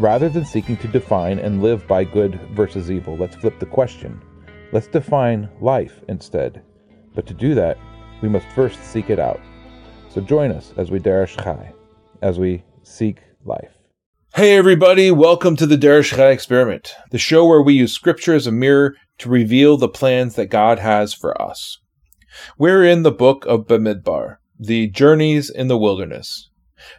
Rather than seeking to define and live by good versus evil, let's flip the question. Let's define life instead. But to do that, we must first seek it out. So join us as we Derish Chai, as we seek life. Hey everybody, welcome to the Derish Chai Experiment, the show where we use scripture as a mirror to reveal the plans that God has for us. We're in the book of Bamidbar, the journeys in the wilderness.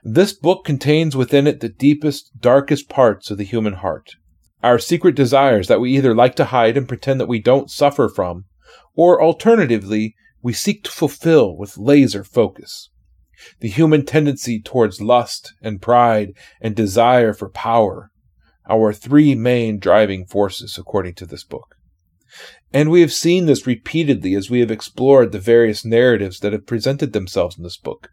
This book contains within it the deepest, darkest parts of the human heart. Our secret desires that we either like to hide and pretend that we don't suffer from, or alternatively, we seek to fulfill with laser focus. The human tendency towards lust and pride and desire for power, our three main driving forces according to this book. And we have seen this repeatedly as we have explored the various narratives that have presented themselves in this book.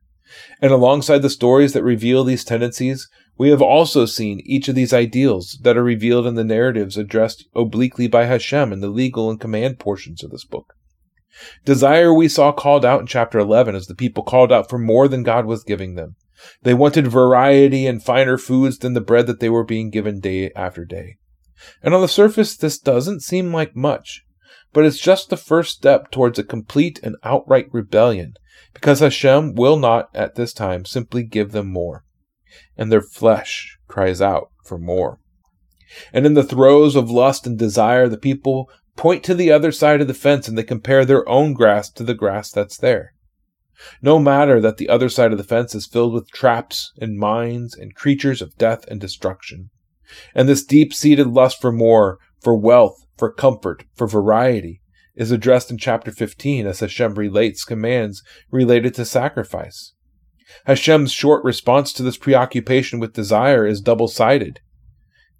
And alongside the stories that reveal these tendencies, we have also seen each of these ideals that are revealed in the narratives addressed obliquely by Hashem in the legal and command portions of this book. Desire we saw called out in chapter 11 as the people called out for more than God was giving them. They wanted variety and finer foods than the bread that they were being given day after day. And on the surface, this doesn't seem like much, but it's just the first step towards a complete and outright rebellion because Hashem will not at this time simply give them more, and their flesh cries out for more. And in the throes of lust and desire, the people point to the other side of the fence and they compare their own grass to the grass that's there. No matter that the other side of the fence is filled with traps and mines and creatures of death and destruction. And this deep seated lust for more, for wealth, for comfort, for variety, is addressed in chapter 15 as Hashem relates commands related to sacrifice. Hashem's short response to this preoccupation with desire is double sided.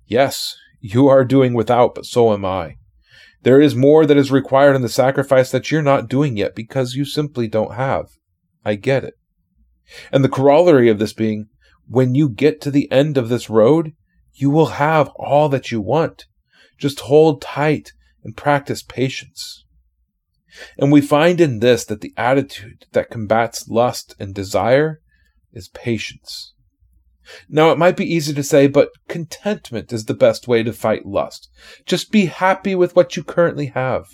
Yes, you are doing without, but so am I. There is more that is required in the sacrifice that you're not doing yet because you simply don't have. I get it. And the corollary of this being, when you get to the end of this road, you will have all that you want. Just hold tight and practice patience. And we find in this that the attitude that combats lust and desire is patience. Now, it might be easy to say, but contentment is the best way to fight lust. Just be happy with what you currently have.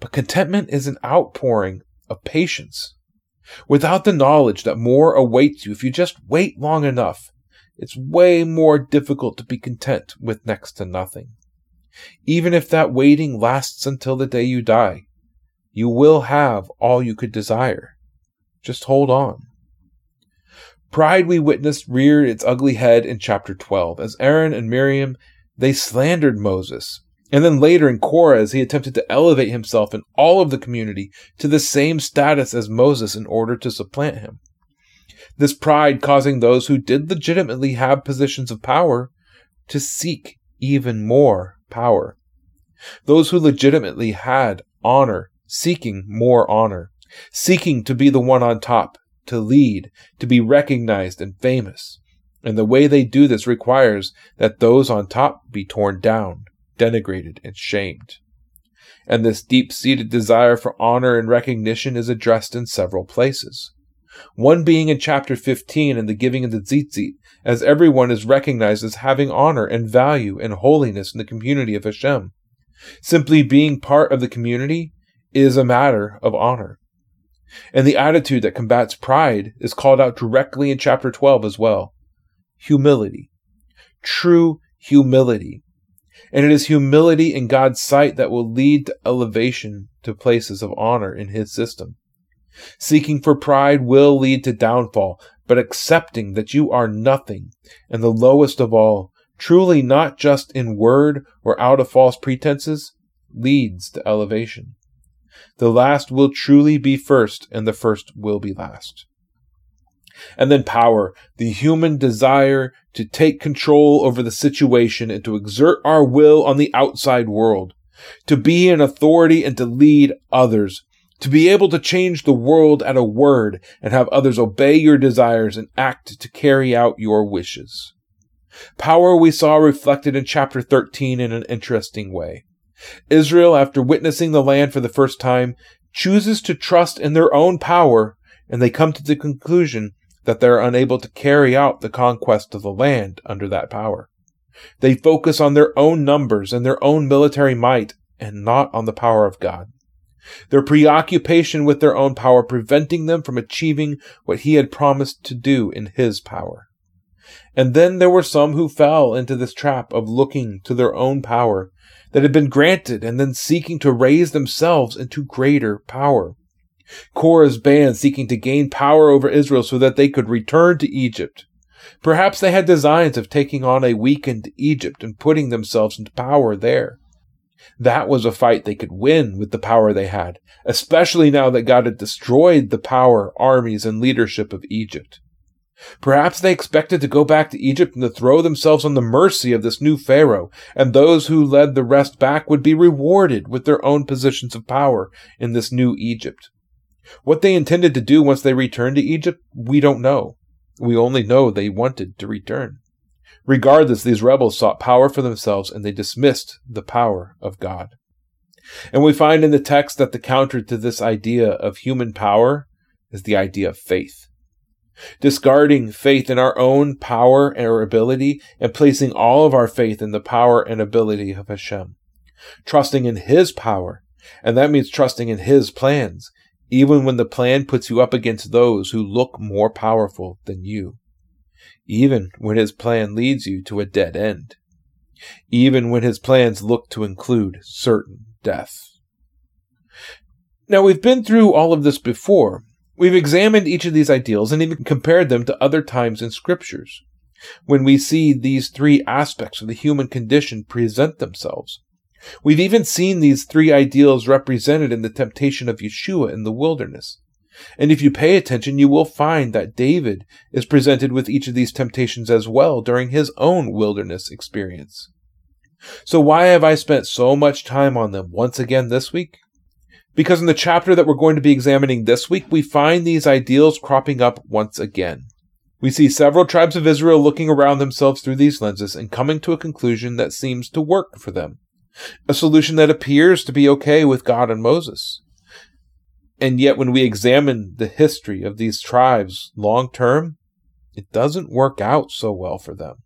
But contentment is an outpouring of patience. Without the knowledge that more awaits you if you just wait long enough, it's way more difficult to be content with next to nothing. Even if that waiting lasts until the day you die, you will have all you could desire. Just hold on. Pride we witnessed reared its ugly head in chapter 12 as Aaron and Miriam they slandered Moses. And then later in Korah as he attempted to elevate himself and all of the community to the same status as Moses in order to supplant him. This pride causing those who did legitimately have positions of power to seek even more power. Those who legitimately had honor seeking more honor, seeking to be the one on top, to lead, to be recognized and famous. And the way they do this requires that those on top be torn down, denigrated, and shamed. And this deep seated desire for honor and recognition is addressed in several places. One being in chapter 15 in the giving of the tzitzit, as everyone is recognized as having honor and value and holiness in the community of Hashem. Simply being part of the community is a matter of honor. And the attitude that combats pride is called out directly in chapter 12 as well. Humility. True humility. And it is humility in God's sight that will lead to elevation to places of honor in His system. Seeking for pride will lead to downfall, but accepting that you are nothing and the lowest of all, truly not just in word or out of false pretenses, leads to elevation. The last will truly be first, and the first will be last. And then power, the human desire to take control over the situation and to exert our will on the outside world, to be an authority and to lead others, to be able to change the world at a word and have others obey your desires and act to carry out your wishes. Power we saw reflected in chapter 13 in an interesting way. Israel, after witnessing the land for the first time, chooses to trust in their own power, and they come to the conclusion that they are unable to carry out the conquest of the land under that power. They focus on their own numbers and their own military might, and not on the power of God. Their preoccupation with their own power preventing them from achieving what he had promised to do in his power. And then there were some who fell into this trap of looking to their own power that had been granted and then seeking to raise themselves into greater power. Korah's band seeking to gain power over Israel so that they could return to Egypt. Perhaps they had designs of taking on a weakened Egypt and putting themselves into power there. That was a fight they could win with the power they had, especially now that God had destroyed the power, armies, and leadership of Egypt. Perhaps they expected to go back to Egypt and to throw themselves on the mercy of this new Pharaoh, and those who led the rest back would be rewarded with their own positions of power in this new Egypt. What they intended to do once they returned to Egypt, we don't know. We only know they wanted to return. Regardless, these rebels sought power for themselves and they dismissed the power of God. And we find in the text that the counter to this idea of human power is the idea of faith discarding faith in our own power or ability and placing all of our faith in the power and ability of Hashem. Trusting in His power, and that means trusting in His plans, even when the plan puts you up against those who look more powerful than you. Even when His plan leads you to a dead end. Even when His plans look to include certain death. Now, we've been through all of this before, We've examined each of these ideals and even compared them to other times in scriptures when we see these three aspects of the human condition present themselves. We've even seen these three ideals represented in the temptation of Yeshua in the wilderness. And if you pay attention, you will find that David is presented with each of these temptations as well during his own wilderness experience. So why have I spent so much time on them once again this week? Because in the chapter that we're going to be examining this week, we find these ideals cropping up once again. We see several tribes of Israel looking around themselves through these lenses and coming to a conclusion that seems to work for them. A solution that appears to be okay with God and Moses. And yet, when we examine the history of these tribes long term, it doesn't work out so well for them.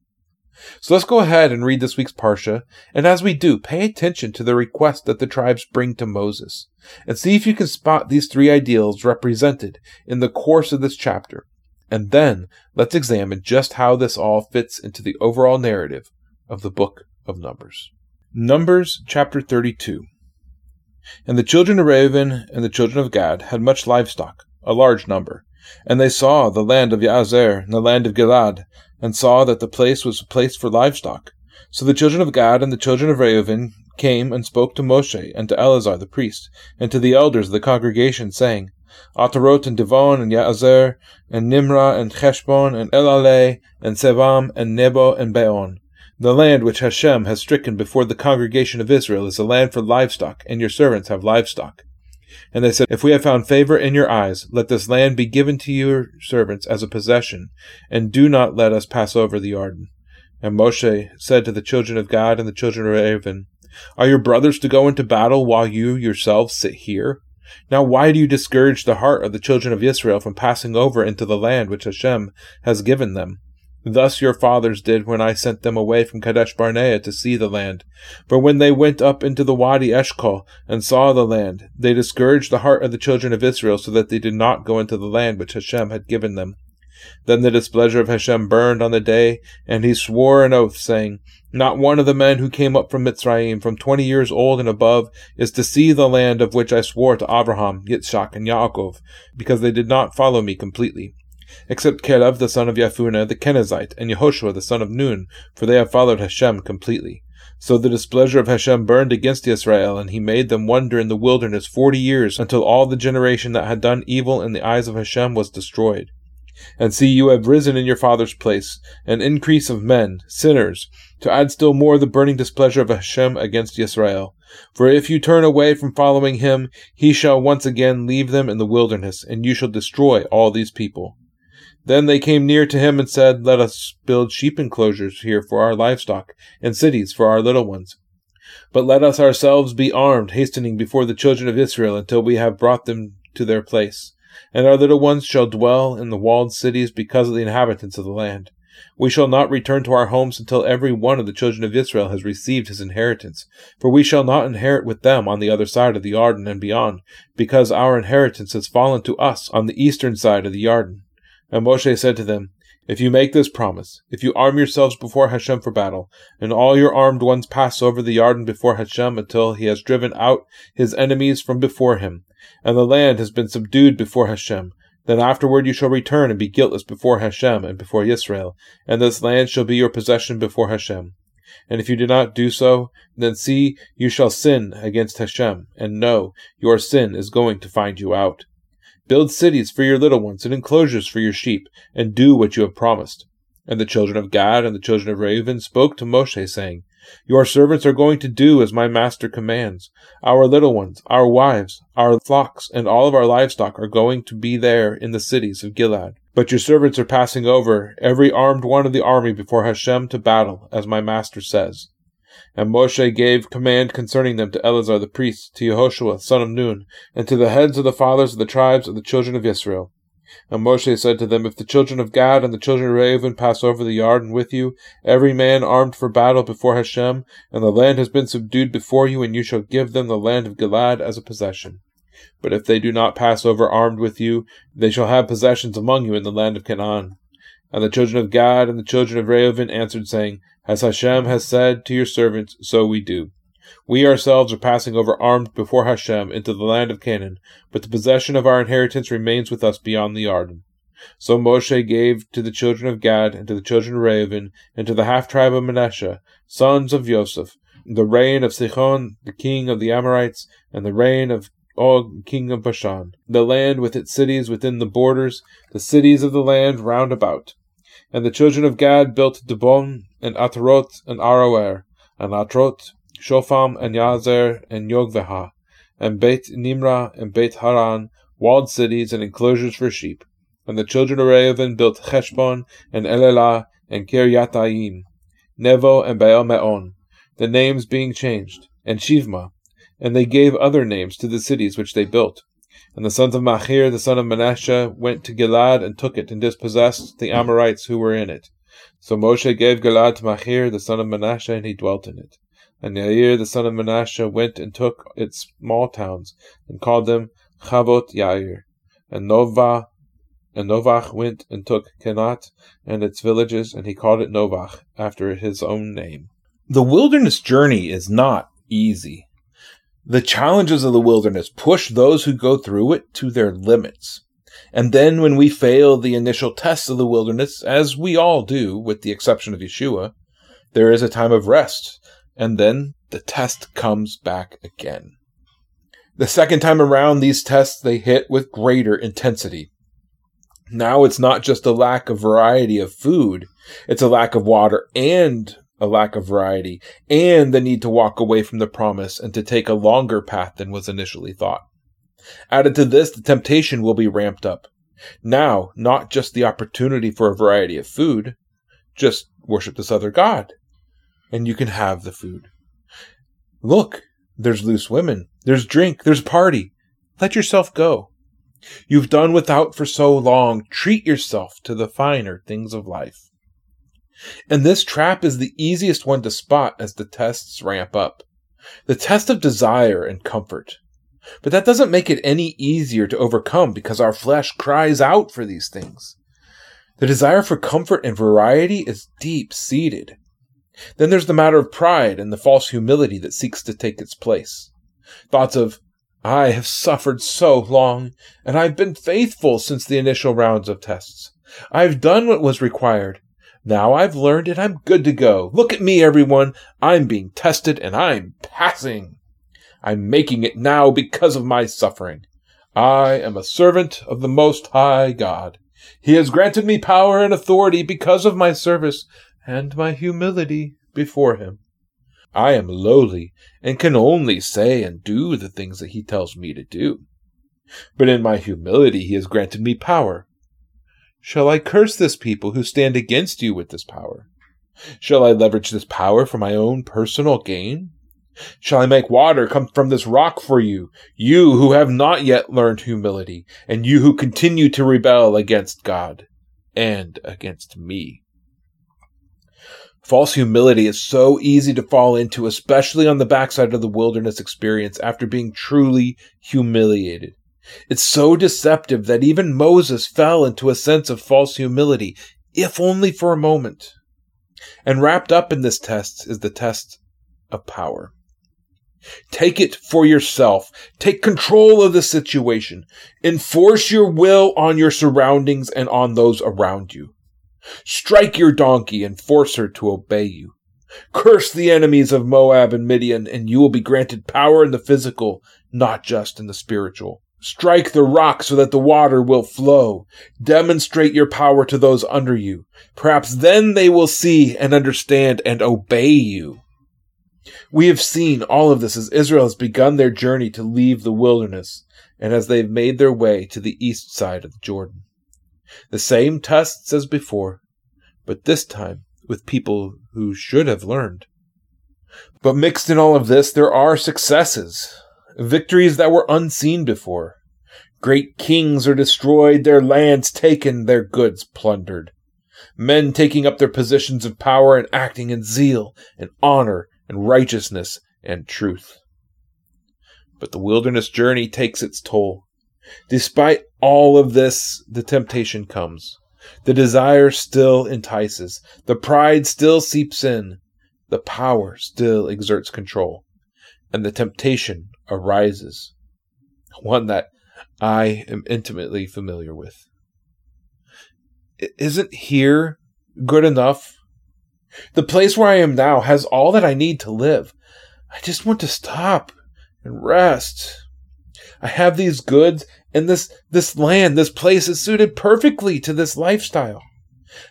So let's go ahead and read this week's Parsha, and as we do, pay attention to the request that the tribes bring to Moses, and see if you can spot these three ideals represented in the course of this chapter. And then let's examine just how this all fits into the overall narrative of the book of Numbers. Numbers chapter 32. And the children of Reuben and the children of Gad had much livestock, a large number. And they saw the land of Jazer and the land of Gilad, and saw that the place was a place for livestock. So the children of Gad and the children of Reuben came and spoke to Moshe and to Eleazar the priest, and to the elders of the congregation, saying, Atarot and Divon and Jazer and Nimrah and Heshbon and Elaleh and Sebam and Nebo and Beon. The land which Hashem has stricken before the congregation of Israel is a land for livestock, and your servants have livestock. And they said, If we have found favor in your eyes, let this land be given to your servants as a possession, and do not let us pass over the Jordan. And Moshe said to the children of Gad and the children of Reuben, Are your brothers to go into battle while you yourselves sit here? Now why do you discourage the heart of the children of Israel from passing over into the land which Hashem has given them? Thus your fathers did when I sent them away from Kadesh Barnea to see the land. For when they went up into the Wadi Eshcol and saw the land, they discouraged the heart of the children of Israel so that they did not go into the land which Hashem had given them. Then the displeasure of Hashem burned on the day, and he swore an oath, saying, Not one of the men who came up from Mitzrayim, from twenty years old and above, is to see the land of which I swore to Abraham, Yitzchak, and Yaakov, because they did not follow me completely except Caleb the son of Yefuneh the Kenizzite, and Yehoshua the son of Nun, for they have followed Hashem completely. So the displeasure of Hashem burned against Israel, and he made them wander in the wilderness forty years, until all the generation that had done evil in the eyes of Hashem was destroyed. And see, you have risen in your father's place, an increase of men, sinners, to add still more the burning displeasure of Hashem against Israel. For if you turn away from following him, he shall once again leave them in the wilderness, and you shall destroy all these people. Then they came near to him and said, Let us build sheep enclosures here for our livestock, and cities for our little ones. But let us ourselves be armed, hastening before the children of Israel until we have brought them to their place. And our little ones shall dwell in the walled cities because of the inhabitants of the land. We shall not return to our homes until every one of the children of Israel has received his inheritance, for we shall not inherit with them on the other side of the Jordan and beyond, because our inheritance has fallen to us on the eastern side of the Jordan. And Moshe said to them, If you make this promise, if you arm yourselves before Hashem for battle, and all your armed ones pass over the Yarden before Hashem until he has driven out his enemies from before him, and the land has been subdued before Hashem, then afterward you shall return and be guiltless before Hashem and before Israel, and this land shall be your possession before Hashem. And if you do not do so, then see, you shall sin against Hashem, and know, your sin is going to find you out. Build cities for your little ones, and enclosures for your sheep, and do what you have promised. And the children of Gad and the children of Reuben spoke to Moshe, saying, your servants are going to do as my master commands. Our little ones, our wives, our flocks, and all of our livestock are going to be there in the cities of Gilead. But your servants are passing over, every armed one of the army before Hashem to battle, as my master says. And Moshe gave command concerning them to Eleazar the priest, to Yehoshua son of Nun, and to the heads of the fathers of the tribes of the children of Israel. And Moshe said to them, If the children of Gad and the children of Reuben pass over the Jordan with you, every man armed for battle before Hashem, and the land has been subdued before you, and you shall give them the land of Gilead as a possession. But if they do not pass over armed with you, they shall have possessions among you in the land of Canaan. And the children of Gad and the children of Reuben answered, saying, As Hashem has said to your servants, so we do. We ourselves are passing over armed before Hashem into the land of Canaan, but the possession of our inheritance remains with us beyond the Jordan. So Moshe gave to the children of Gad and to the children of Reuben and to the half tribe of Manasseh, sons of Joseph, the reign of Sichon, the king of the Amorites, and the reign of Og, king of Bashan, the land with its cities within the borders, the cities of the land round about. And the children of Gad built Dibon and Atarot and Aroer, and Atrot, Shopham and Yazer and Yogveha, and Beit Nimrah and Beit Haran, walled cities and enclosures for sheep. And the children of Reuven built Heshbon and Elelah and Kiryatayim, Nevo and Baal Meon, the names being changed, and Shivma, and they gave other names to the cities which they built. And the sons of Machir, the son of Manasseh, went to Gilad and took it, and dispossessed the Amorites who were in it. So Moshe gave Gilad to Machir, the son of Manasseh, and he dwelt in it. And Yair the son of Manasseh went and took its small towns, and called them Chavot Yair. And Novah and Novach went and took Kenat and its villages, and he called it Novach, after his own name. The wilderness journey is not easy. The challenges of the wilderness push those who go through it to their limits. And then when we fail the initial tests of the wilderness, as we all do, with the exception of Yeshua, there is a time of rest and then the test comes back again. The second time around, these tests they hit with greater intensity. Now it's not just a lack of variety of food, it's a lack of water and a lack of variety, and the need to walk away from the promise and to take a longer path than was initially thought. Added to this, the temptation will be ramped up. Now, not just the opportunity for a variety of food, just worship this other God and you can have the food. Look, there's loose women, there's drink, there's party. Let yourself go. You've done without for so long. Treat yourself to the finer things of life. And this trap is the easiest one to spot as the tests ramp up. The test of desire and comfort. But that doesn't make it any easier to overcome because our flesh cries out for these things. The desire for comfort and variety is deep seated. Then there's the matter of pride and the false humility that seeks to take its place. Thoughts of, I have suffered so long, and I've been faithful since the initial rounds of tests. I've done what was required. Now I've learned and I'm good to go. Look at me, everyone. I'm being tested and I'm passing. I'm making it now because of my suffering. I am a servant of the Most High God. He has granted me power and authority because of my service and my humility before him. I am lowly and can only say and do the things that he tells me to do. But in my humility he has granted me power. Shall I curse this people who stand against you with this power? Shall I leverage this power for my own personal gain? Shall I make water come from this rock for you, you who have not yet learned humility, and you who continue to rebel against God and against me? False humility is so easy to fall into, especially on the backside of the wilderness experience after being truly humiliated. It's so deceptive that even Moses fell into a sense of false humility, if only for a moment. And wrapped up in this test is the test of power. Take it for yourself. Take control of the situation. Enforce your will on your surroundings and on those around you. Strike your donkey and force her to obey you. Curse the enemies of Moab and Midian, and you will be granted power in the physical, not just in the spiritual. Strike the rock so that the water will flow. Demonstrate your power to those under you. Perhaps then they will see and understand and obey you. We have seen all of this as Israel has begun their journey to leave the wilderness and as they've made their way to the east side of the Jordan. The same tests as before, but this time with people who should have learned. But mixed in all of this, there are successes, victories that were unseen before. Great kings are destroyed, their lands taken, their goods plundered. Men taking up their positions of power and acting in zeal and honor and righteousness and truth. But the wilderness journey takes its toll. Despite all of this, the temptation comes. The desire still entices. The pride still seeps in. The power still exerts control. And the temptation arises. One that I am intimately familiar with. Isn't here good enough? The place where I am now has all that I need to live. I just want to stop and rest. I have these goods and this this land, this place is suited perfectly to this lifestyle.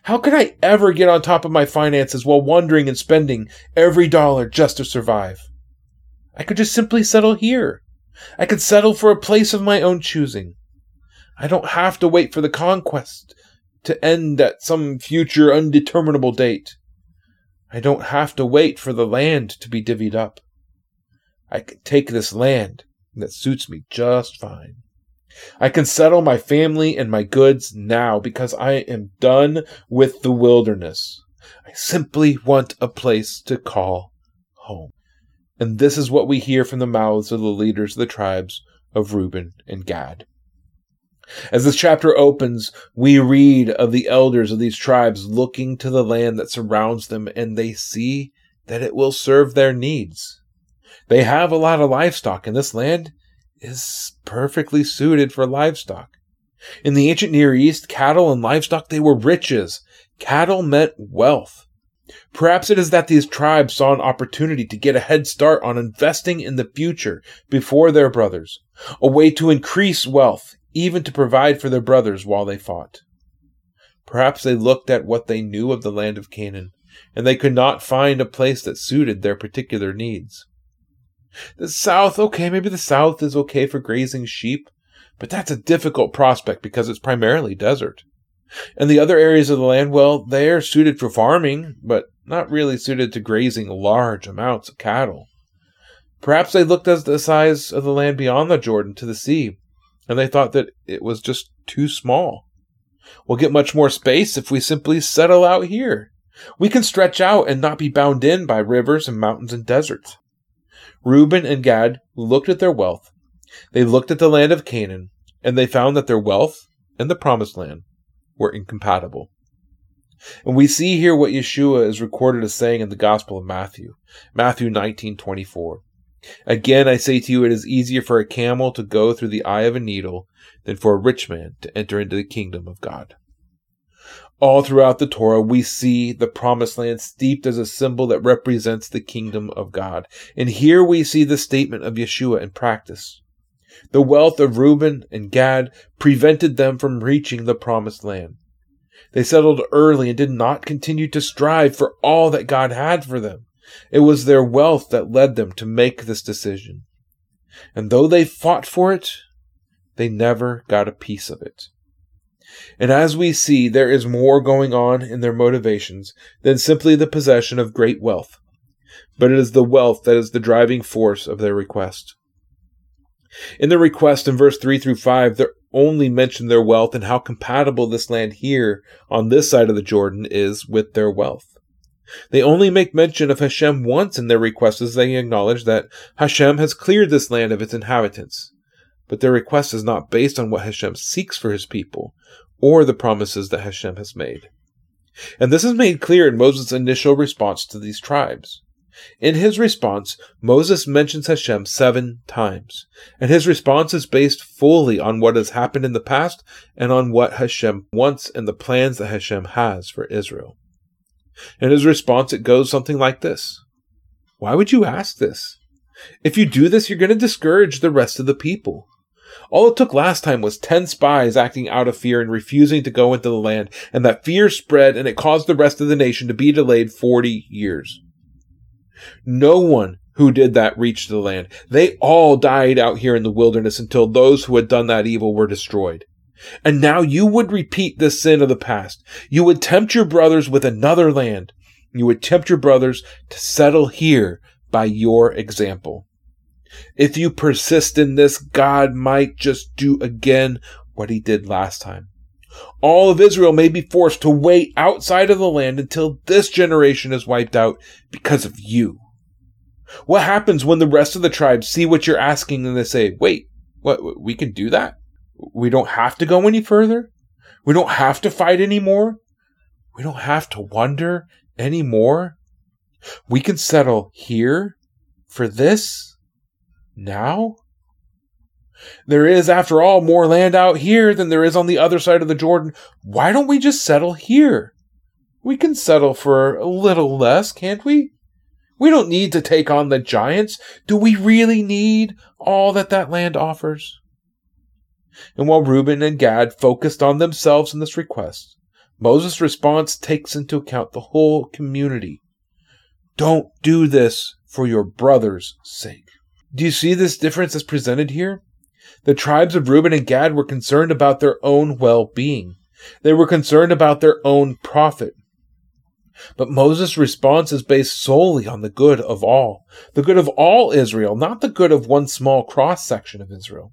How could I ever get on top of my finances while wondering and spending every dollar just to survive? I could just simply settle here. I could settle for a place of my own choosing. I don't have to wait for the conquest to end at some future undeterminable date. I don't have to wait for the land to be divvied up. I can take this land that suits me just fine. I can settle my family and my goods now because I am done with the wilderness. I simply want a place to call home. And this is what we hear from the mouths of the leaders of the tribes of Reuben and Gad. As this chapter opens, we read of the elders of these tribes looking to the land that surrounds them and they see that it will serve their needs. They have a lot of livestock, and this land is perfectly suited for livestock. In the ancient Near East, cattle and livestock, they were riches. Cattle meant wealth. Perhaps it is that these tribes saw an opportunity to get a head start on investing in the future before their brothers, a way to increase wealth, even to provide for their brothers while they fought. Perhaps they looked at what they knew of the land of Canaan, and they could not find a place that suited their particular needs. The South, okay, maybe the South is okay for grazing sheep, but that's a difficult prospect because it's primarily desert. And the other areas of the land, well, they are suited for farming, but not really suited to grazing large amounts of cattle. Perhaps they looked at the size of the land beyond the Jordan to the sea, and they thought that it was just too small. We'll get much more space if we simply settle out here. We can stretch out and not be bound in by rivers and mountains and deserts. Reuben and Gad looked at their wealth. They looked at the land of Canaan, and they found that their wealth and the promised land were incompatible. And we see here what Yeshua is recorded as saying in the Gospel of Matthew, Matthew 19:24. Again I say to you it is easier for a camel to go through the eye of a needle than for a rich man to enter into the kingdom of God. All throughout the Torah, we see the promised land steeped as a symbol that represents the kingdom of God. And here we see the statement of Yeshua in practice. The wealth of Reuben and Gad prevented them from reaching the promised land. They settled early and did not continue to strive for all that God had for them. It was their wealth that led them to make this decision. And though they fought for it, they never got a piece of it. And as we see, there is more going on in their motivations than simply the possession of great wealth, but it is the wealth that is the driving force of their request. In the request in verse 3 through 5, they only mention their wealth and how compatible this land here on this side of the Jordan is with their wealth. They only make mention of Hashem once in their request as they acknowledge that Hashem has cleared this land of its inhabitants. But their request is not based on what Hashem seeks for his people or the promises that Hashem has made. And this is made clear in Moses' initial response to these tribes. In his response, Moses mentions Hashem seven times, and his response is based fully on what has happened in the past and on what Hashem wants and the plans that Hashem has for Israel. In his response, it goes something like this Why would you ask this? If you do this, you're going to discourage the rest of the people. All it took last time was 10 spies acting out of fear and refusing to go into the land, and that fear spread and it caused the rest of the nation to be delayed 40 years. No one who did that reached the land. They all died out here in the wilderness until those who had done that evil were destroyed. And now you would repeat the sin of the past. You would tempt your brothers with another land. You would tempt your brothers to settle here by your example. If you persist in this, God might just do again what he did last time. All of Israel may be forced to wait outside of the land until this generation is wiped out because of you. What happens when the rest of the tribes see what you're asking and they say, wait, what, we can do that? We don't have to go any further. We don't have to fight anymore. We don't have to wonder anymore. We can settle here for this now. There is, after all, more land out here than there is on the other side of the Jordan. Why don't we just settle here? We can settle for a little less, can't we? We don't need to take on the giants. Do we really need all that that land offers? And while Reuben and Gad focused on themselves in this request, Moses' response takes into account the whole community. Don't do this for your brother's sake. Do you see this difference as presented here? The tribes of Reuben and Gad were concerned about their own well being. They were concerned about their own profit. But Moses' response is based solely on the good of all, the good of all Israel, not the good of one small cross section of Israel.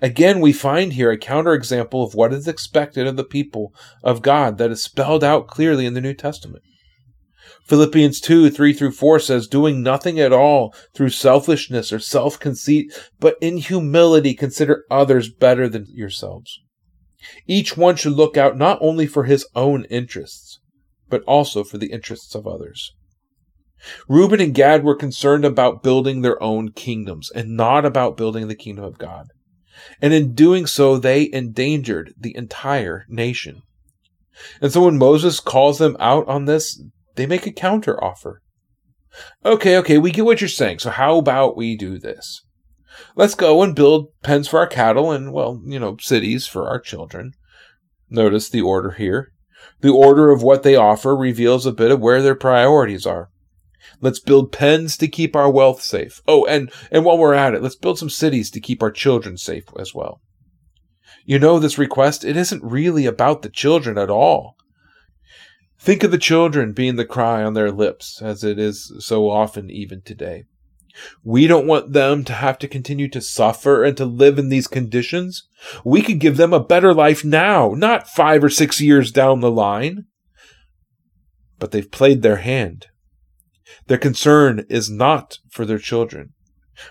Again, we find here a counterexample of what is expected of the people of God that is spelled out clearly in the New Testament. Philippians 2 3 through 4 says, Doing nothing at all through selfishness or self conceit, but in humility consider others better than yourselves. Each one should look out not only for his own interests, but also for the interests of others. Reuben and Gad were concerned about building their own kingdoms and not about building the kingdom of God and in doing so, they endangered the entire nation. And so when Moses calls them out on this, they make a counter offer. Okay, okay, we get what you're saying. So how about we do this? Let's go and build pens for our cattle and, well, you know, cities for our children. Notice the order here. The order of what they offer reveals a bit of where their priorities are. Let's build pens to keep our wealth safe. Oh, and, and while we're at it, let's build some cities to keep our children safe as well. You know, this request, it isn't really about the children at all. Think of the children being the cry on their lips, as it is so often even today. We don't want them to have to continue to suffer and to live in these conditions. We could give them a better life now, not five or six years down the line. But they've played their hand. Their concern is not for their children.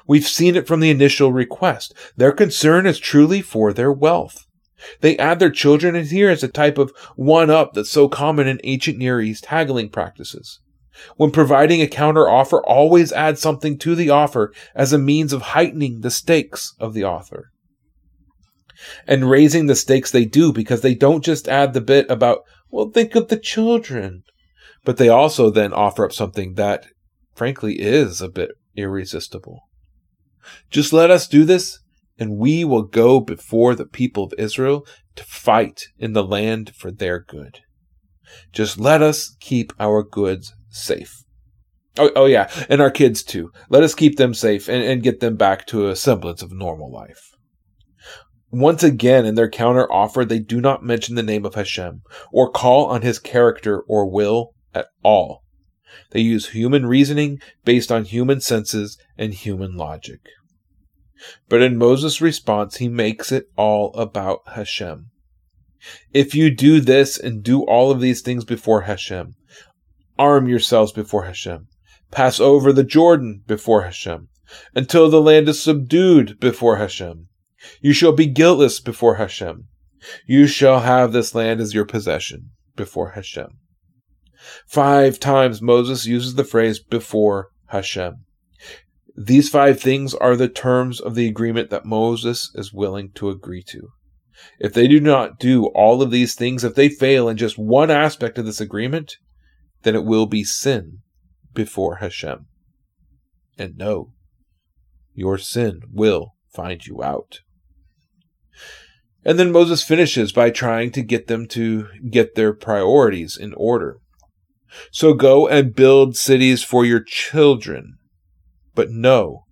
We've seen it from the initial request. Their concern is truly for their wealth. They add their children in here as a type of one up that's so common in ancient Near East haggling practices. When providing a counter offer, always add something to the offer as a means of heightening the stakes of the offer. And raising the stakes they do because they don't just add the bit about, well, think of the children but they also then offer up something that, frankly, is a bit irresistible. Just let us do this, and we will go before the people of Israel to fight in the land for their good. Just let us keep our goods safe. Oh, oh yeah, and our kids too. Let us keep them safe and, and get them back to a semblance of normal life. Once again, in their counter offer, they do not mention the name of Hashem or call on his character or will at all. They use human reasoning based on human senses and human logic. But in Moses' response, he makes it all about Hashem. If you do this and do all of these things before Hashem, arm yourselves before Hashem, pass over the Jordan before Hashem, until the land is subdued before Hashem. You shall be guiltless before Hashem. You shall have this land as your possession before Hashem. Five times Moses uses the phrase before Hashem. These five things are the terms of the agreement that Moses is willing to agree to. If they do not do all of these things, if they fail in just one aspect of this agreement, then it will be sin before Hashem. And know, your sin will find you out. And then Moses finishes by trying to get them to get their priorities in order. So go and build cities for your children but know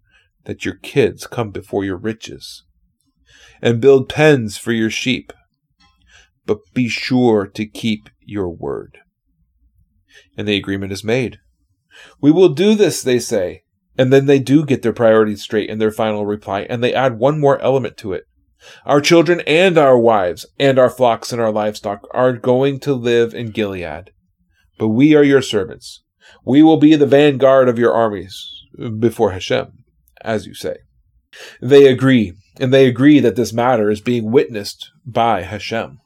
that your kids come before your riches. And build pens for your sheep, but be sure to keep your word. And the agreement is made. We will do this, they say. And then they do get their priorities straight in their final reply, and they add one more element to it. Our children and our wives and our flocks and our livestock are going to live in Gilead. But we are your servants. We will be the vanguard of your armies before Hashem, as you say. They agree, and they agree that this matter is being witnessed by Hashem.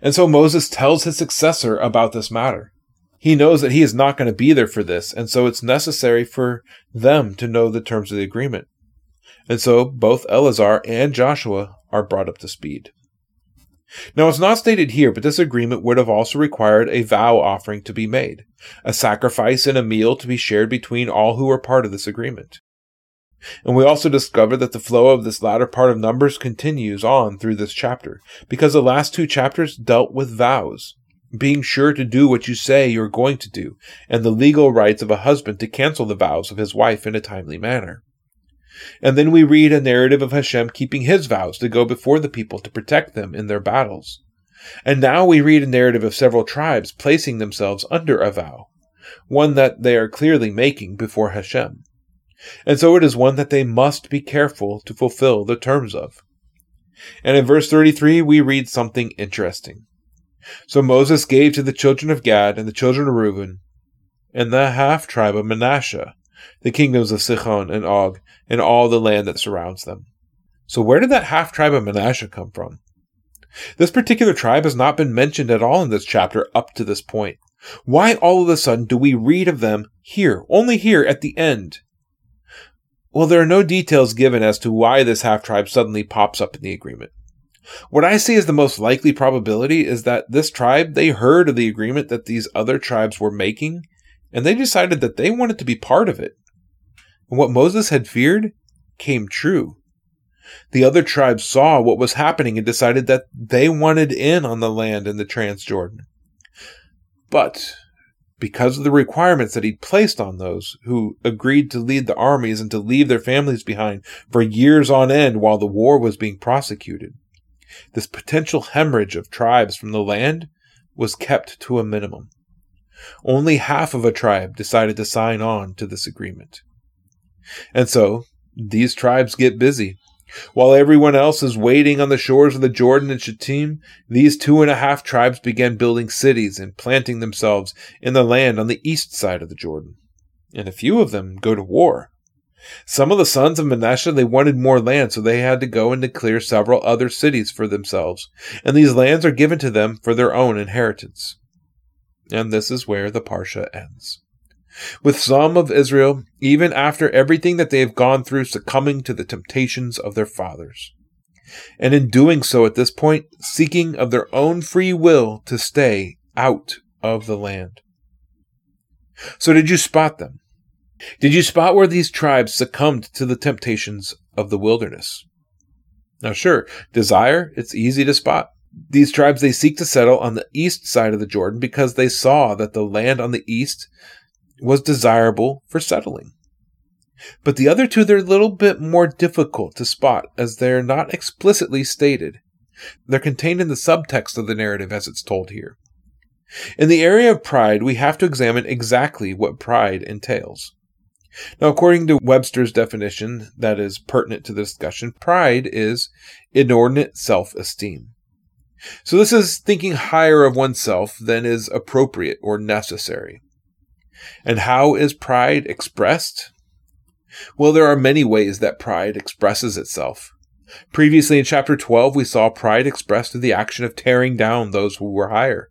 And so Moses tells his successor about this matter. He knows that he is not going to be there for this, and so it's necessary for them to know the terms of the agreement. And so both Eleazar and Joshua are brought up to speed. Now, it's not stated here, but this agreement would have also required a vow offering to be made, a sacrifice and a meal to be shared between all who were part of this agreement. And we also discover that the flow of this latter part of Numbers continues on through this chapter, because the last two chapters dealt with vows, being sure to do what you say you're going to do, and the legal rights of a husband to cancel the vows of his wife in a timely manner. And then we read a narrative of Hashem keeping his vows to go before the people to protect them in their battles. And now we read a narrative of several tribes placing themselves under a vow, one that they are clearly making before Hashem. And so it is one that they must be careful to fulfill the terms of. And in verse 33, we read something interesting. So Moses gave to the children of Gad and the children of Reuben and the half tribe of Manasseh the kingdoms of Sichon and Og, and all the land that surrounds them. So, where did that half tribe of Manasseh come from? This particular tribe has not been mentioned at all in this chapter up to this point. Why all of a sudden do we read of them here, only here at the end? Well, there are no details given as to why this half tribe suddenly pops up in the agreement. What I see as the most likely probability is that this tribe, they heard of the agreement that these other tribes were making, and they decided that they wanted to be part of it. And what Moses had feared came true. The other tribes saw what was happening and decided that they wanted in on the land in the Transjordan. But because of the requirements that he'd placed on those who agreed to lead the armies and to leave their families behind for years on end while the war was being prosecuted, this potential hemorrhage of tribes from the land was kept to a minimum. Only half of a tribe decided to sign on to this agreement. And so, these tribes get busy. While everyone else is waiting on the shores of the Jordan and Shittim, these two and a half tribes began building cities and planting themselves in the land on the east side of the Jordan. And a few of them go to war. Some of the sons of Manasseh, they wanted more land, so they had to go and declare several other cities for themselves. And these lands are given to them for their own inheritance. And this is where the Parsha ends with some of Israel, even after everything that they have gone through, succumbing to the temptations of their fathers. And in doing so at this point, seeking of their own free will to stay out of the land. So, did you spot them? Did you spot where these tribes succumbed to the temptations of the wilderness? Now, sure, desire, it's easy to spot. These tribes, they seek to settle on the east side of the Jordan because they saw that the land on the east was desirable for settling. But the other two, they're a little bit more difficult to spot as they're not explicitly stated. They're contained in the subtext of the narrative as it's told here. In the area of pride, we have to examine exactly what pride entails. Now, according to Webster's definition that is pertinent to the discussion, pride is inordinate self esteem. So, this is thinking higher of oneself than is appropriate or necessary. And how is pride expressed? Well, there are many ways that pride expresses itself. Previously in chapter 12, we saw pride expressed through the action of tearing down those who were higher,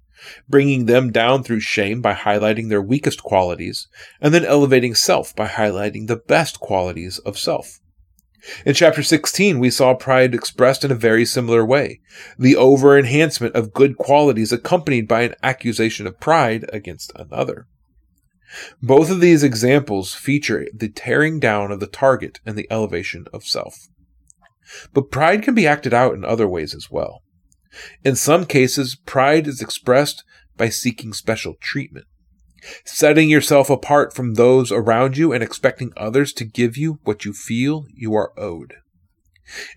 bringing them down through shame by highlighting their weakest qualities, and then elevating self by highlighting the best qualities of self. In chapter 16, we saw pride expressed in a very similar way the over enhancement of good qualities accompanied by an accusation of pride against another. Both of these examples feature the tearing down of the target and the elevation of self. But pride can be acted out in other ways as well. In some cases, pride is expressed by seeking special treatment, setting yourself apart from those around you and expecting others to give you what you feel you are owed.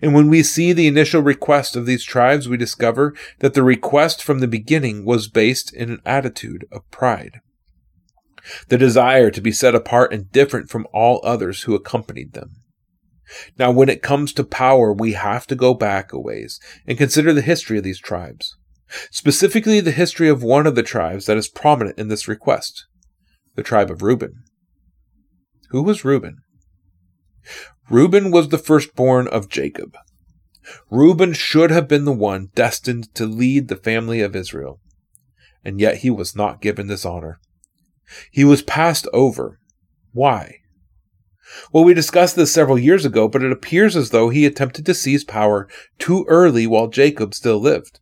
And when we see the initial request of these tribes, we discover that the request from the beginning was based in an attitude of pride. The desire to be set apart and different from all others who accompanied them. Now, when it comes to power, we have to go back a ways and consider the history of these tribes. Specifically, the history of one of the tribes that is prominent in this request the tribe of Reuben. Who was Reuben? Reuben was the firstborn of Jacob. Reuben should have been the one destined to lead the family of Israel, and yet he was not given this honor. He was passed over. Why? Well, we discussed this several years ago, but it appears as though he attempted to seize power too early while Jacob still lived.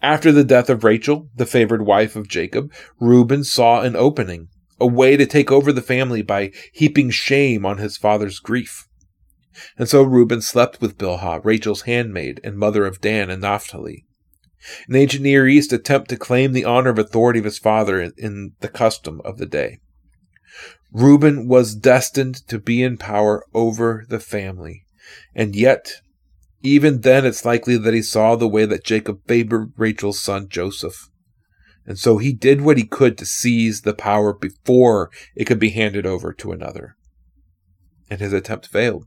After the death of Rachel, the favored wife of Jacob, Reuben saw an opening, a way to take over the family by heaping shame on his father's grief. And so Reuben slept with Bilhah, Rachel's handmaid and mother of Dan and Naphtali. An ancient Near East attempt to claim the honor of authority of his father in the custom of the day. Reuben was destined to be in power over the family. And yet, even then, it's likely that he saw the way that Jacob favored Rachel's son Joseph. And so he did what he could to seize the power before it could be handed over to another. And his attempt failed.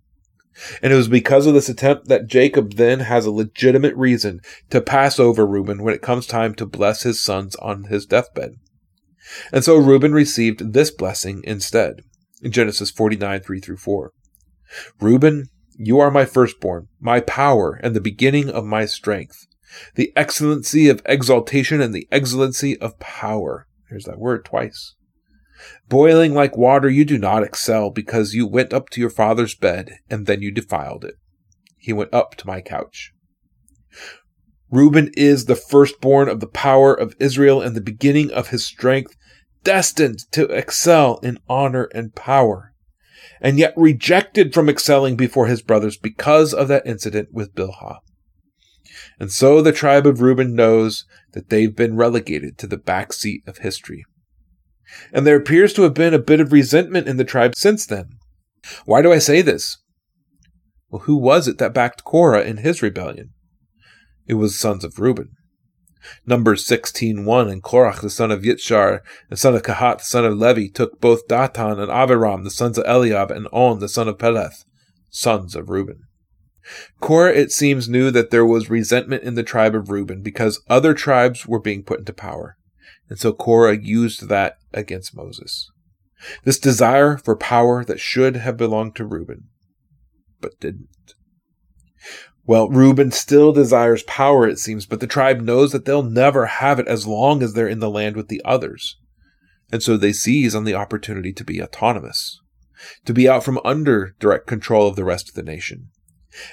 And it was because of this attempt that Jacob then has a legitimate reason to pass over Reuben when it comes time to bless his sons on his deathbed. And so Reuben received this blessing instead, in Genesis 49, 3 through 4. Reuben, you are my firstborn, my power, and the beginning of my strength, the excellency of exaltation and the excellency of power. Here's that word twice. Boiling like water, you do not excel because you went up to your father's bed and then you defiled it. He went up to my couch. Reuben is the firstborn of the power of Israel and the beginning of his strength, destined to excel in honor and power, and yet rejected from excelling before his brothers because of that incident with Bilhah. And so the tribe of Reuben knows that they've been relegated to the back seat of history. And there appears to have been a bit of resentment in the tribe since then. Why do I say this? Well, who was it that backed Korah in his rebellion? It was sons of Reuben. Numbers 16.1 And Korach the son of Yitzhar, the son of Kahat the son of Levi, took both Datan and Aviram the sons of Eliab, and On the son of Peleth, sons of Reuben. Korah, it seems, knew that there was resentment in the tribe of Reuben because other tribes were being put into power. And so Korah used that against Moses. This desire for power that should have belonged to Reuben, but didn't. Well, Reuben still desires power, it seems, but the tribe knows that they'll never have it as long as they're in the land with the others. And so they seize on the opportunity to be autonomous, to be out from under direct control of the rest of the nation.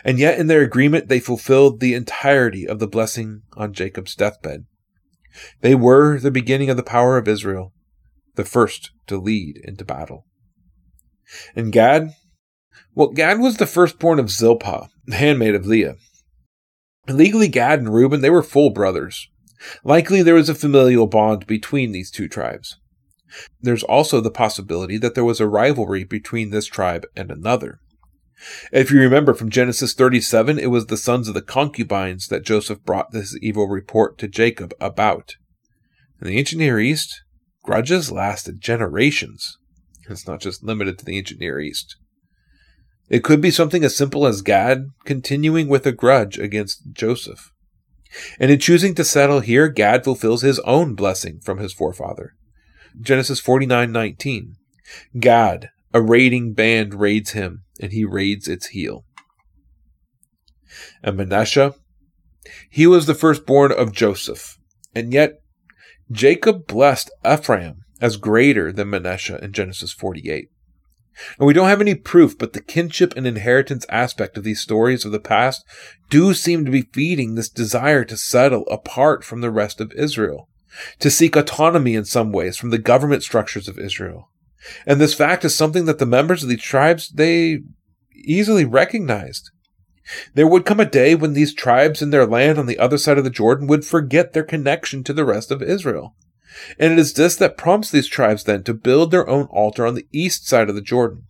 And yet, in their agreement, they fulfilled the entirety of the blessing on Jacob's deathbed. They were the beginning of the power of Israel, the first to lead into battle. And Gad, well, Gad was the firstborn of Zilpah, the handmaid of Leah. Legally, Gad and Reuben, they were full brothers. Likely there was a familial bond between these two tribes. There's also the possibility that there was a rivalry between this tribe and another. If you remember from Genesis 37, it was the sons of the concubines that Joseph brought this evil report to Jacob about. In the ancient Near East, grudges lasted generations. It's not just limited to the ancient Near East. It could be something as simple as Gad continuing with a grudge against Joseph. And in choosing to settle here, Gad fulfills his own blessing from his forefather. Genesis 49:19. Gad, a raiding band raids him, and he raids its heel. And Manasseh, he was the firstborn of Joseph, and yet Jacob blessed Ephraim as greater than Manasseh in Genesis 48. And we don't have any proof, but the kinship and inheritance aspect of these stories of the past do seem to be feeding this desire to settle apart from the rest of Israel, to seek autonomy in some ways from the government structures of Israel. And this fact is something that the members of these tribes, they easily recognized. There would come a day when these tribes in their land on the other side of the Jordan would forget their connection to the rest of Israel. And it is this that prompts these tribes then to build their own altar on the east side of the Jordan.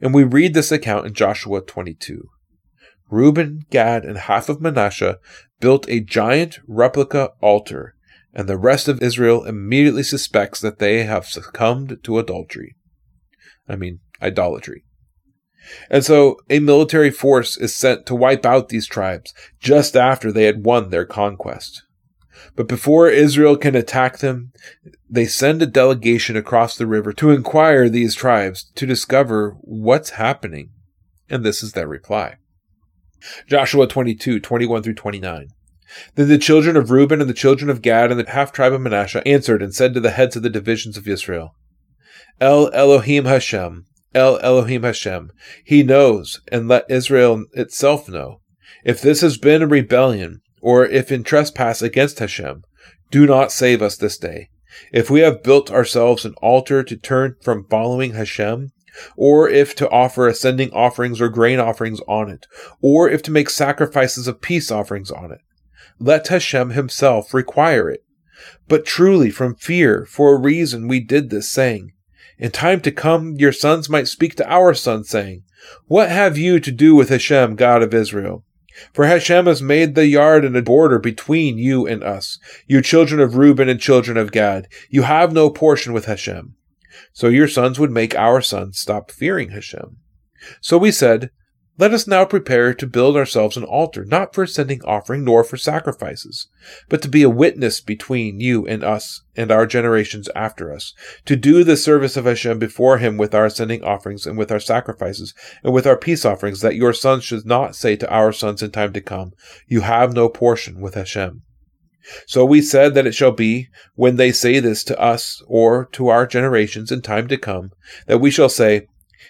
And we read this account in Joshua 22. Reuben, Gad, and half of Manasseh built a giant replica altar, and the rest of Israel immediately suspects that they have succumbed to adultery. I mean, idolatry. And so a military force is sent to wipe out these tribes just after they had won their conquest. But before Israel can attack them, they send a delegation across the river to inquire these tribes to discover what's happening. And this is their reply. Joshua 22, 21 through 29. Then the children of Reuben and the children of Gad and the half tribe of Manasseh answered and said to the heads of the divisions of Israel, El Elohim Hashem, El Elohim Hashem, He knows, and let Israel itself know. If this has been a rebellion, or if in trespass against Hashem, do not save us this day. If we have built ourselves an altar to turn from following Hashem, or if to offer ascending offerings or grain offerings on it, or if to make sacrifices of peace offerings on it, let Hashem himself require it. But truly from fear, for a reason we did this, saying, In time to come your sons might speak to our sons, saying, What have you to do with Hashem, God of Israel? For Hashem has made the yard and a border between you and us, you children of Reuben and children of Gad. You have no portion with Hashem. So your sons would make our sons stop fearing Hashem. So we said, let us now prepare to build ourselves an altar, not for ascending offering nor for sacrifices, but to be a witness between you and us and our generations after us, to do the service of Hashem before him with our ascending offerings and with our sacrifices and with our peace offerings, that your sons should not say to our sons in time to come, You have no portion with Hashem. So we said that it shall be, when they say this to us or to our generations in time to come, that we shall say,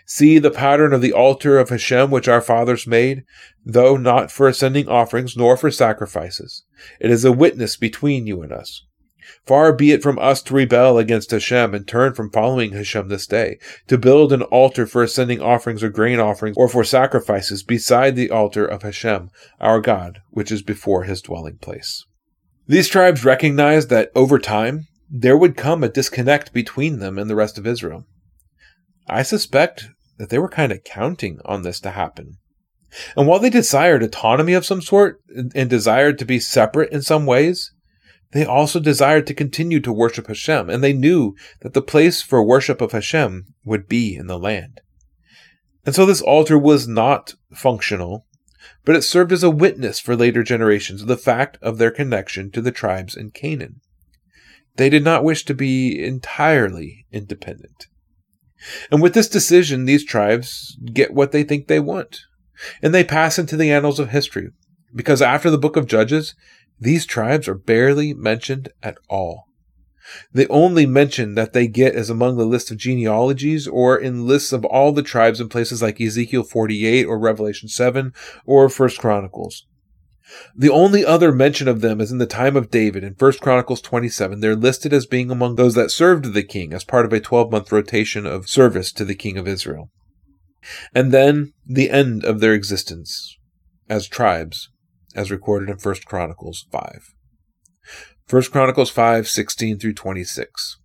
See the pattern of the altar of Hashem which our fathers made, though not for ascending offerings nor for sacrifices. It is a witness between you and us. Far be it from us to rebel against Hashem and turn from following Hashem this day, to build an altar for ascending offerings or grain offerings or for sacrifices beside the altar of Hashem, our God, which is before his dwelling place. These tribes recognized that over time, there would come a disconnect between them and the rest of Israel. I suspect that they were kind of counting on this to happen. And while they desired autonomy of some sort and desired to be separate in some ways, they also desired to continue to worship Hashem, and they knew that the place for worship of Hashem would be in the land. And so this altar was not functional, but it served as a witness for later generations of the fact of their connection to the tribes in Canaan. They did not wish to be entirely independent. And with this decision, these tribes get what they think they want. And they pass into the annals of history. Because after the book of Judges, these tribes are barely mentioned at all. The only mention that they get is among the list of genealogies or in lists of all the tribes in places like Ezekiel 48 or Revelation 7 or 1 Chronicles. The only other mention of them is in the time of David in 1 Chronicles 27. They're listed as being among those that served the king as part of a 12 month rotation of service to the king of Israel. And then the end of their existence as tribes as recorded in 1 Chronicles 5. 1 Chronicles 5, 16 through 26.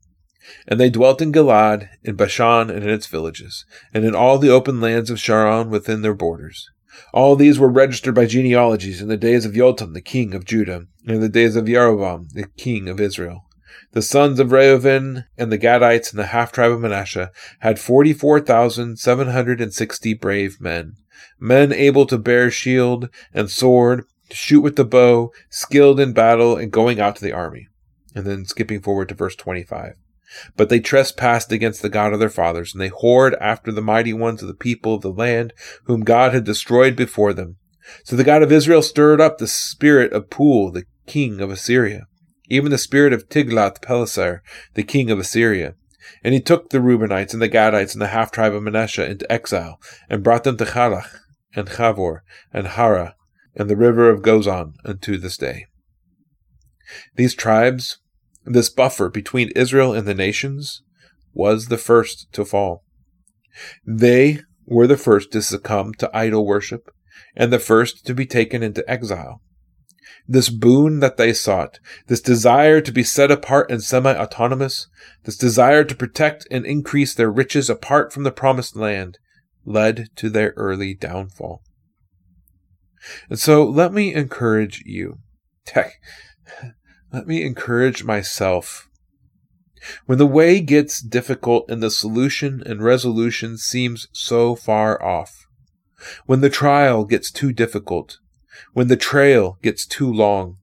And they dwelt in Gilad, in Bashan and in its villages, and in all the open lands of Sharon within their borders. All these were registered by genealogies in the days of Jotham, the king of Judah, and in the days of Jeroboam, the king of Israel. The sons of Reuben and the Gadites and the half tribe of Manasseh had forty four thousand seven hundred and sixty brave men, men able to bear shield and sword, to shoot with the bow, skilled in battle, and going out to the army. And then skipping forward to verse 25. But they trespassed against the God of their fathers, and they whored after the mighty ones of the people of the land, whom God had destroyed before them. So the God of Israel stirred up the spirit of Pul, the king of Assyria, even the spirit of Tiglath-Pileser, the king of Assyria. And he took the Reubenites and the Gadites and the half tribe of Manasseh into exile, and brought them to Halach, and Chavor, and Hara, and the river of Gozan unto this day. These tribes this buffer between Israel and the nations was the first to fall. They were the first to succumb to idol worship and the first to be taken into exile. This boon that they sought, this desire to be set apart and semi autonomous, this desire to protect and increase their riches apart from the promised land, led to their early downfall. And so let me encourage you. Tech, let me encourage myself. When the way gets difficult and the solution and resolution seems so far off, when the trial gets too difficult, when the trail gets too long,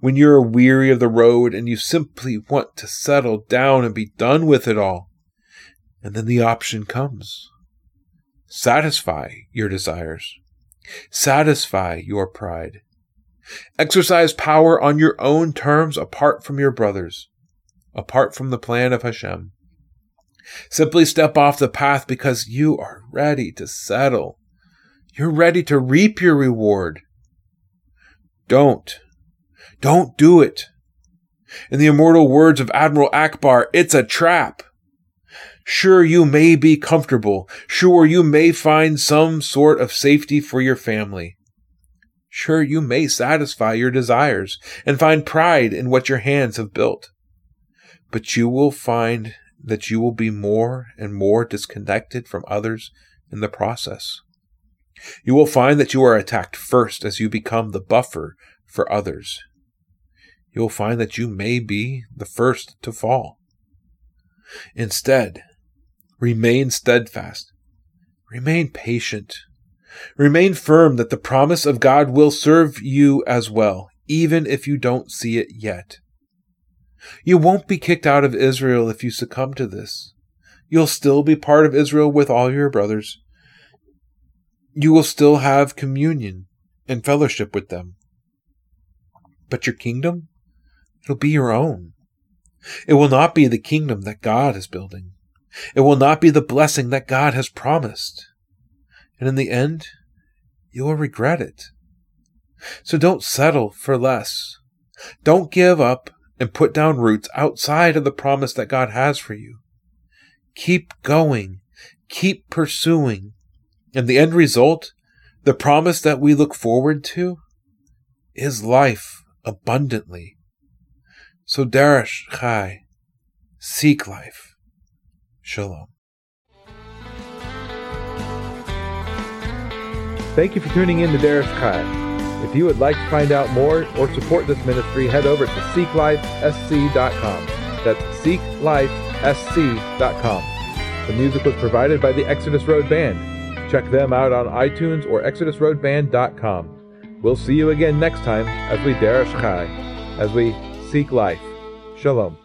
when you're weary of the road and you simply want to settle down and be done with it all, and then the option comes. Satisfy your desires. Satisfy your pride. Exercise power on your own terms apart from your brothers, apart from the plan of Hashem. Simply step off the path because you are ready to settle. You're ready to reap your reward. Don't. Don't do it. In the immortal words of Admiral Ackbar, it's a trap. Sure, you may be comfortable. Sure, you may find some sort of safety for your family. Sure, you may satisfy your desires and find pride in what your hands have built. But you will find that you will be more and more disconnected from others in the process. You will find that you are attacked first as you become the buffer for others. You will find that you may be the first to fall. Instead, remain steadfast, remain patient, Remain firm that the promise of God will serve you as well, even if you don't see it yet. You won't be kicked out of Israel if you succumb to this. You'll still be part of Israel with all your brothers. You will still have communion and fellowship with them. But your kingdom? It'll be your own. It will not be the kingdom that God is building. It will not be the blessing that God has promised and in the end, you will regret it. So don't settle for less. Don't give up and put down roots outside of the promise that God has for you. Keep going. Keep pursuing. And the end result, the promise that we look forward to, is life abundantly. So Darash Chai, seek life. Shalom. Thank you for tuning in to Darash Chai. If you would like to find out more or support this ministry, head over to seeklifesc.com. That's seeklifesc.com. The music was provided by the Exodus Road Band. Check them out on iTunes or exodusroadband.com. We'll see you again next time as we Darash Chai, as we seek life. Shalom.